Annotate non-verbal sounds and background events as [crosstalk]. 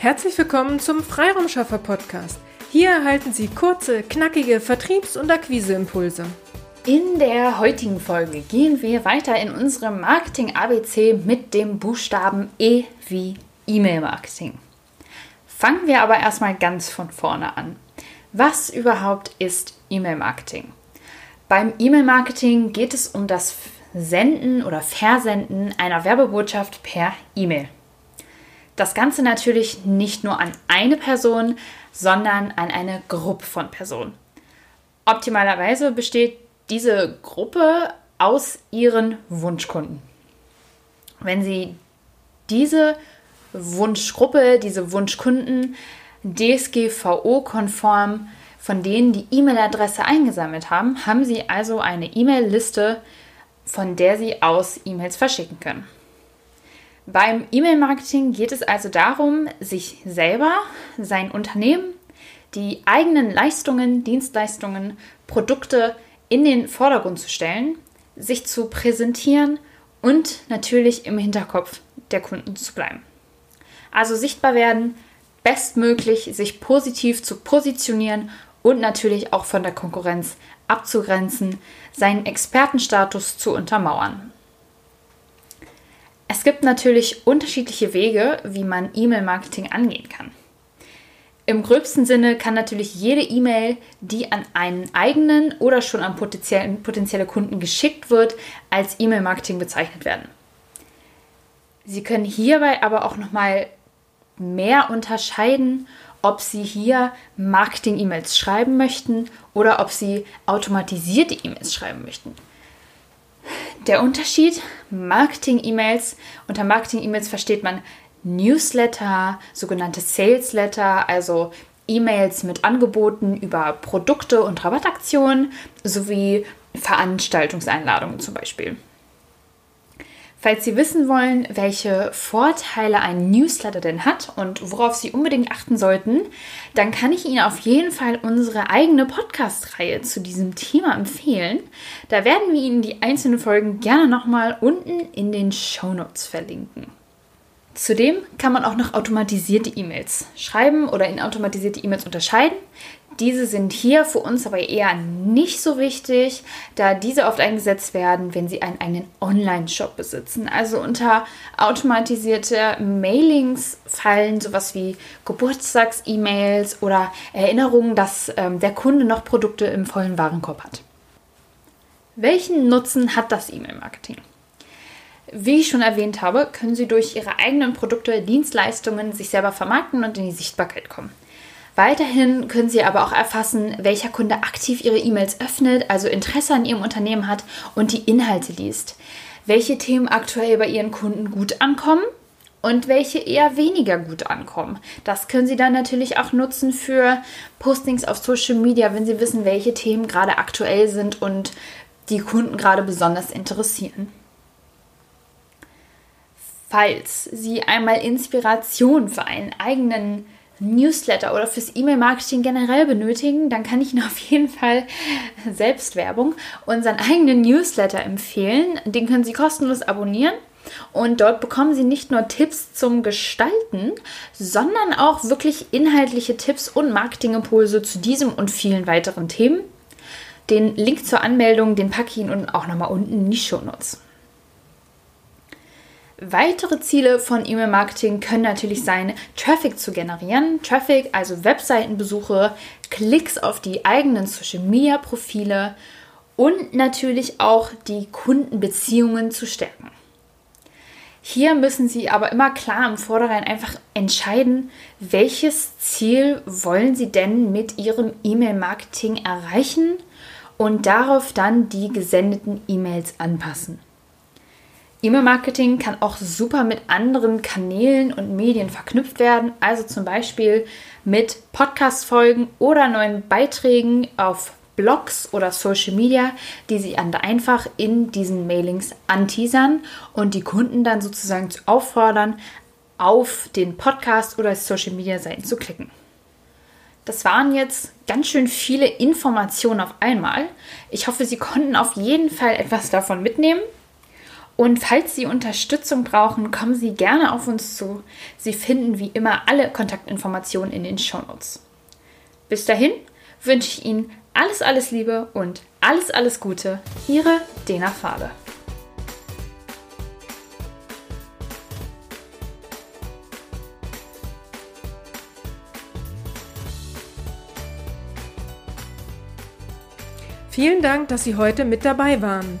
Herzlich willkommen zum Freiraumschaffer Podcast. Hier erhalten Sie kurze, knackige Vertriebs- und Akquiseimpulse. In der heutigen Folge gehen wir weiter in unserem Marketing ABC mit dem Buchstaben E wie E-Mail Marketing. Fangen wir aber erstmal ganz von vorne an. Was überhaupt ist E-Mail Marketing? Beim E-Mail Marketing geht es um das Senden oder Versenden einer Werbebotschaft per E-Mail. Das Ganze natürlich nicht nur an eine Person, sondern an eine Gruppe von Personen. Optimalerweise besteht diese Gruppe aus ihren Wunschkunden. Wenn Sie diese Wunschgruppe, diese Wunschkunden DSGVO-konform von denen die E-Mail-Adresse eingesammelt haben, haben Sie also eine E-Mail-Liste, von der Sie aus E-Mails verschicken können. Beim E-Mail-Marketing geht es also darum, sich selber, sein Unternehmen, die eigenen Leistungen, Dienstleistungen, Produkte in den Vordergrund zu stellen, sich zu präsentieren und natürlich im Hinterkopf der Kunden zu bleiben. Also sichtbar werden, bestmöglich sich positiv zu positionieren und natürlich auch von der Konkurrenz abzugrenzen, seinen Expertenstatus zu untermauern. Es gibt natürlich unterschiedliche Wege, wie man E-Mail-Marketing angehen kann. Im gröbsten Sinne kann natürlich jede E-Mail, die an einen eigenen oder schon an potenzielle Kunden geschickt wird, als E-Mail-Marketing bezeichnet werden. Sie können hierbei aber auch nochmal mehr unterscheiden, ob Sie hier Marketing-E-Mails schreiben möchten oder ob Sie automatisierte E-Mails schreiben möchten. Der Unterschied, Marketing-E-Mails, unter Marketing-E-Mails versteht man Newsletter, sogenannte Sales-Letter, also E-Mails mit Angeboten über Produkte und Rabattaktionen sowie Veranstaltungseinladungen zum Beispiel. Falls Sie wissen wollen, welche Vorteile ein Newsletter denn hat und worauf Sie unbedingt achten sollten, dann kann ich Ihnen auf jeden Fall unsere eigene Podcast-Reihe zu diesem Thema empfehlen. Da werden wir Ihnen die einzelnen Folgen gerne nochmal unten in den Show Notes verlinken. Zudem kann man auch noch automatisierte E-Mails schreiben oder in automatisierte E-Mails unterscheiden. Diese sind hier für uns aber eher nicht so wichtig, da diese oft eingesetzt werden, wenn Sie einen eigenen Online-Shop besitzen. Also unter automatisierte Mailings fallen sowas wie Geburtstags-E-Mails oder Erinnerungen, dass ähm, der Kunde noch Produkte im vollen Warenkorb hat. Welchen Nutzen hat das E-Mail-Marketing? Wie ich schon erwähnt habe, können Sie durch Ihre eigenen Produkte, Dienstleistungen sich selber vermarkten und in die Sichtbarkeit kommen. Weiterhin können Sie aber auch erfassen, welcher Kunde aktiv Ihre E-Mails öffnet, also Interesse an Ihrem Unternehmen hat und die Inhalte liest. Welche Themen aktuell bei Ihren Kunden gut ankommen und welche eher weniger gut ankommen. Das können Sie dann natürlich auch nutzen für Postings auf Social Media, wenn Sie wissen, welche Themen gerade aktuell sind und die Kunden gerade besonders interessieren. Falls Sie einmal Inspiration für einen eigenen Newsletter oder fürs E-Mail-Marketing generell benötigen, dann kann ich Ihnen [laughs] auf jeden Fall Selbstwerbung unseren eigenen Newsletter empfehlen. Den können Sie kostenlos abonnieren. Und dort bekommen Sie nicht nur Tipps zum Gestalten, sondern auch wirklich inhaltliche Tipps und Marketingimpulse zu diesem und vielen weiteren Themen. Den Link zur Anmeldung, den packe ich Ihnen auch nochmal unten in die Show Notes. Weitere Ziele von E-Mail-Marketing können natürlich sein, Traffic zu generieren. Traffic, also Webseitenbesuche, Klicks auf die eigenen Social-Media-Profile und natürlich auch die Kundenbeziehungen zu stärken. Hier müssen Sie aber immer klar im Vorderein einfach entscheiden, welches Ziel wollen Sie denn mit Ihrem E-Mail-Marketing erreichen und darauf dann die gesendeten E-Mails anpassen. E-Mail-Marketing kann auch super mit anderen Kanälen und Medien verknüpft werden, also zum Beispiel mit Podcast-Folgen oder neuen Beiträgen auf Blogs oder Social Media, die sie dann einfach in diesen Mailings anteasern und die Kunden dann sozusagen auffordern, auf den Podcast oder Social Media Seiten zu klicken. Das waren jetzt ganz schön viele Informationen auf einmal. Ich hoffe, Sie konnten auf jeden Fall etwas davon mitnehmen. Und falls Sie Unterstützung brauchen, kommen Sie gerne auf uns zu. Sie finden wie immer alle Kontaktinformationen in den Shownotes. Bis dahin wünsche ich Ihnen alles, alles Liebe und alles, alles Gute. Ihre Dena Farbe. Vielen Dank, dass Sie heute mit dabei waren.